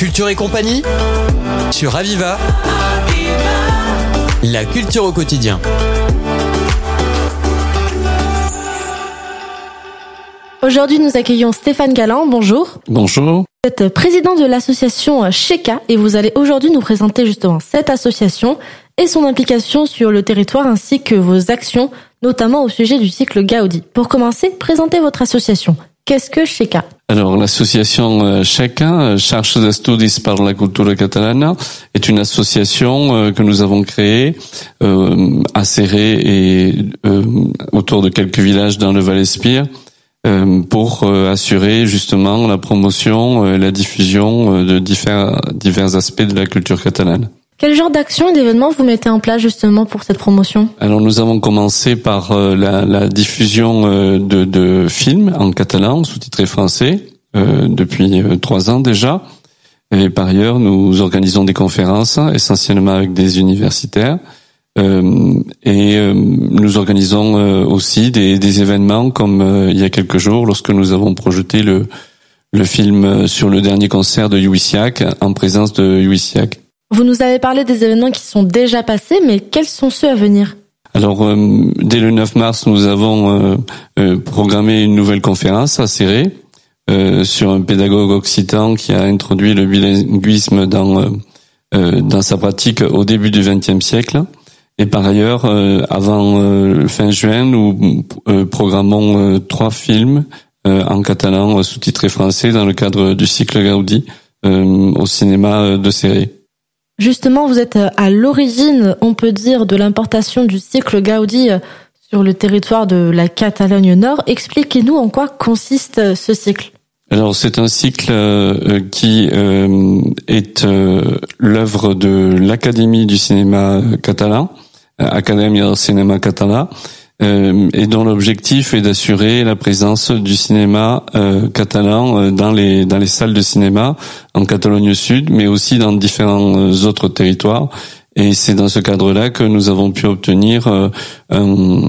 Culture et compagnie sur Aviva. La culture au quotidien. Aujourd'hui, nous accueillons Stéphane Galland. Bonjour. Bonjour. Vous êtes président de l'association Sheka et vous allez aujourd'hui nous présenter justement cette association et son implication sur le territoire ainsi que vos actions, notamment au sujet du cycle Gaudi. Pour commencer, présentez votre association. Qu'est-ce que Sheka Alors, l'association Sheka, Charge d'Estudis par la Cultura Catalana, est une association euh, que nous avons créée euh, à Serré et euh, autour de quelques villages dans le Val-Espire euh, pour euh, assurer justement la promotion, et la diffusion de divers, divers aspects de la culture catalane. Quel genre d'action et d'événements vous mettez en place justement pour cette promotion? Alors nous avons commencé par euh, la, la, diffusion euh, de, de, films en catalan sous-titrés français euh, depuis trois ans déjà. Et par ailleurs, nous organisons des conférences essentiellement avec des universitaires. Euh, et euh, nous organisons euh, aussi des, des, événements comme il y a quelques jours lorsque nous avons projeté le, le film sur le dernier concert de Youissiac en présence de Youissiac. Vous nous avez parlé des événements qui sont déjà passés, mais quels sont ceux à venir alors, euh, dès le 9 mars, nous avons euh, euh, programmé une nouvelle conférence à Serré sur un pédagogue occitan qui a introduit le bilinguisme dans dans sa pratique au début du XXe siècle. Et par ailleurs, avant fin juin, nous programmons trois films en catalan sous-titrés français dans le cadre du cycle Gaudi au cinéma de Serré. Justement, vous êtes à l'origine, on peut dire, de l'importation du cycle Gaudi sur le territoire de la Catalogne Nord. Expliquez-nous en quoi consiste ce cycle. Alors c'est un cycle euh, qui euh, est euh, l'œuvre de l'Académie du cinéma catalan, Academia Cinema Català, euh, et dont l'objectif est d'assurer la présence du cinéma euh, catalan euh, dans les dans les salles de cinéma en Catalogne Sud, mais aussi dans différents euh, autres territoires. Et c'est dans ce cadre-là que nous avons pu obtenir un,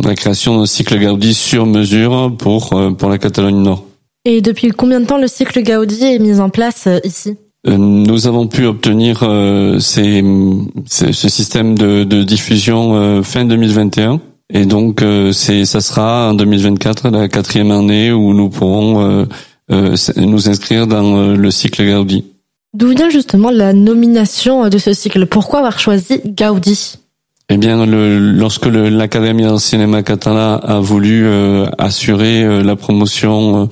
la création d'un cycle Gaudi sur mesure pour pour la Catalogne Nord. Et depuis combien de temps le cycle Gaudi est mis en place ici? Nous avons pu obtenir ces, ce système de, de diffusion fin 2021 et donc euh, c'est ça sera en 2024 la quatrième année où nous pourrons euh, euh, nous inscrire dans le cycle Gaudi. D'où vient justement la nomination de ce cycle? Pourquoi avoir choisi Gaudi? Eh bien, le, lorsque l'Académie de cinéma catalan a voulu assurer la promotion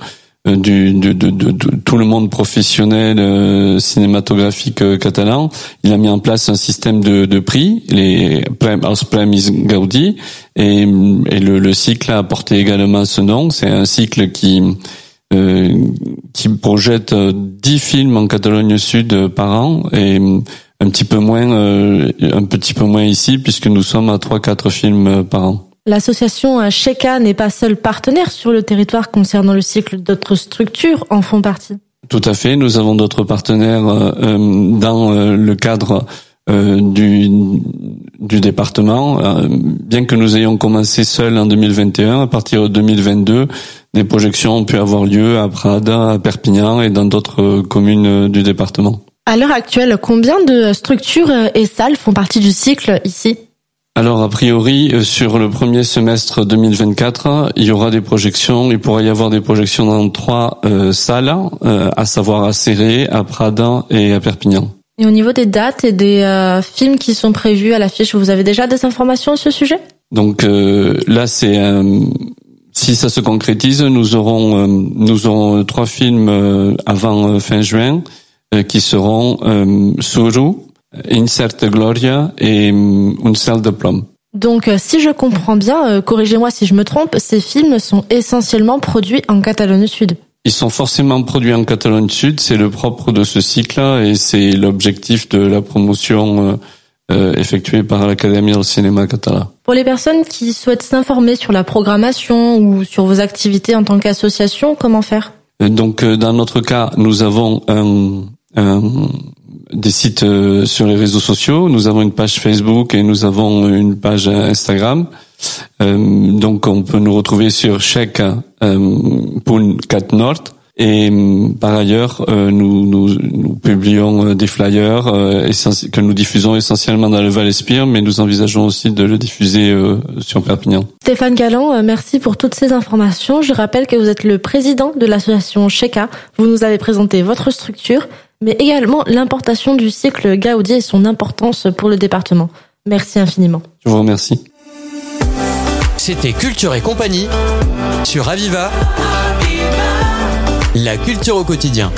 euh, du, de, de, de, tout le monde professionnel euh, cinématographique euh, catalan. Il a mis en place un système de, de prix, les Als Premis Gaudi, et, et le, le, cycle a porté également ce nom. C'est un cycle qui euh, qui projette 10 films en Catalogne Sud par an et un petit peu moins un petit peu moins ici puisque nous sommes à 3 4 films par an. L'association Sheka n'est pas seule partenaire sur le territoire concernant le cycle, d'autres structures en font partie. Tout à fait, nous avons d'autres partenaires euh, dans euh, le cadre euh, du, du département. bien que nous ayons commencé seuls en 2021, à partir de 2022, des projections ont pu avoir lieu à Prada, à Perpignan et dans d'autres communes du département. À l'heure actuelle, combien de structures et salles font partie du cycle ici? Alors a priori euh, sur le premier semestre 2024, il y aura des projections. Il pourrait y avoir des projections dans trois euh, salles, euh, à savoir à Serré, à Prada et à Perpignan. Et au niveau des dates et des films qui sont prévus à l'affiche, vous avez déjà des informations à ce sujet? Donc là, c'est si ça se concrétise, nous aurons nous aurons trois films avant fin juin qui seront Inserte Gloria et um, Un sel de plomb. Donc, euh, si je comprends bien, euh, corrigez-moi si je me trompe, ces films sont essentiellement produits en Catalogne Sud. Ils sont forcément produits en Catalogne Sud, c'est le propre de ce cycle et c'est l'objectif de la promotion euh, effectuée par l'Académie du cinéma catalan. Pour les personnes qui souhaitent s'informer sur la programmation ou sur vos activités en tant qu'association, comment faire? Donc, dans notre cas, nous avons un, un des sites euh, sur les réseaux sociaux. Nous avons une page Facebook et nous avons une page Instagram. Euh, donc on peut nous retrouver sur check euh, Nord. Et par ailleurs, euh, nous, nous, nous, publions euh, des flyers euh, que nous diffusons essentiellement dans le Val-Espire, mais nous envisageons aussi de le diffuser sur Perpignan. Stéphane Galland, merci pour toutes ces informations. Je rappelle que vous êtes le président de l'association Sheka. Vous nous avez présenté votre structure, mais également l'importation du cycle Gaudi et son importance pour le département. Merci infiniment. Je vous remercie. C'était Culture et compagnie sur Aviva. La culture au quotidien.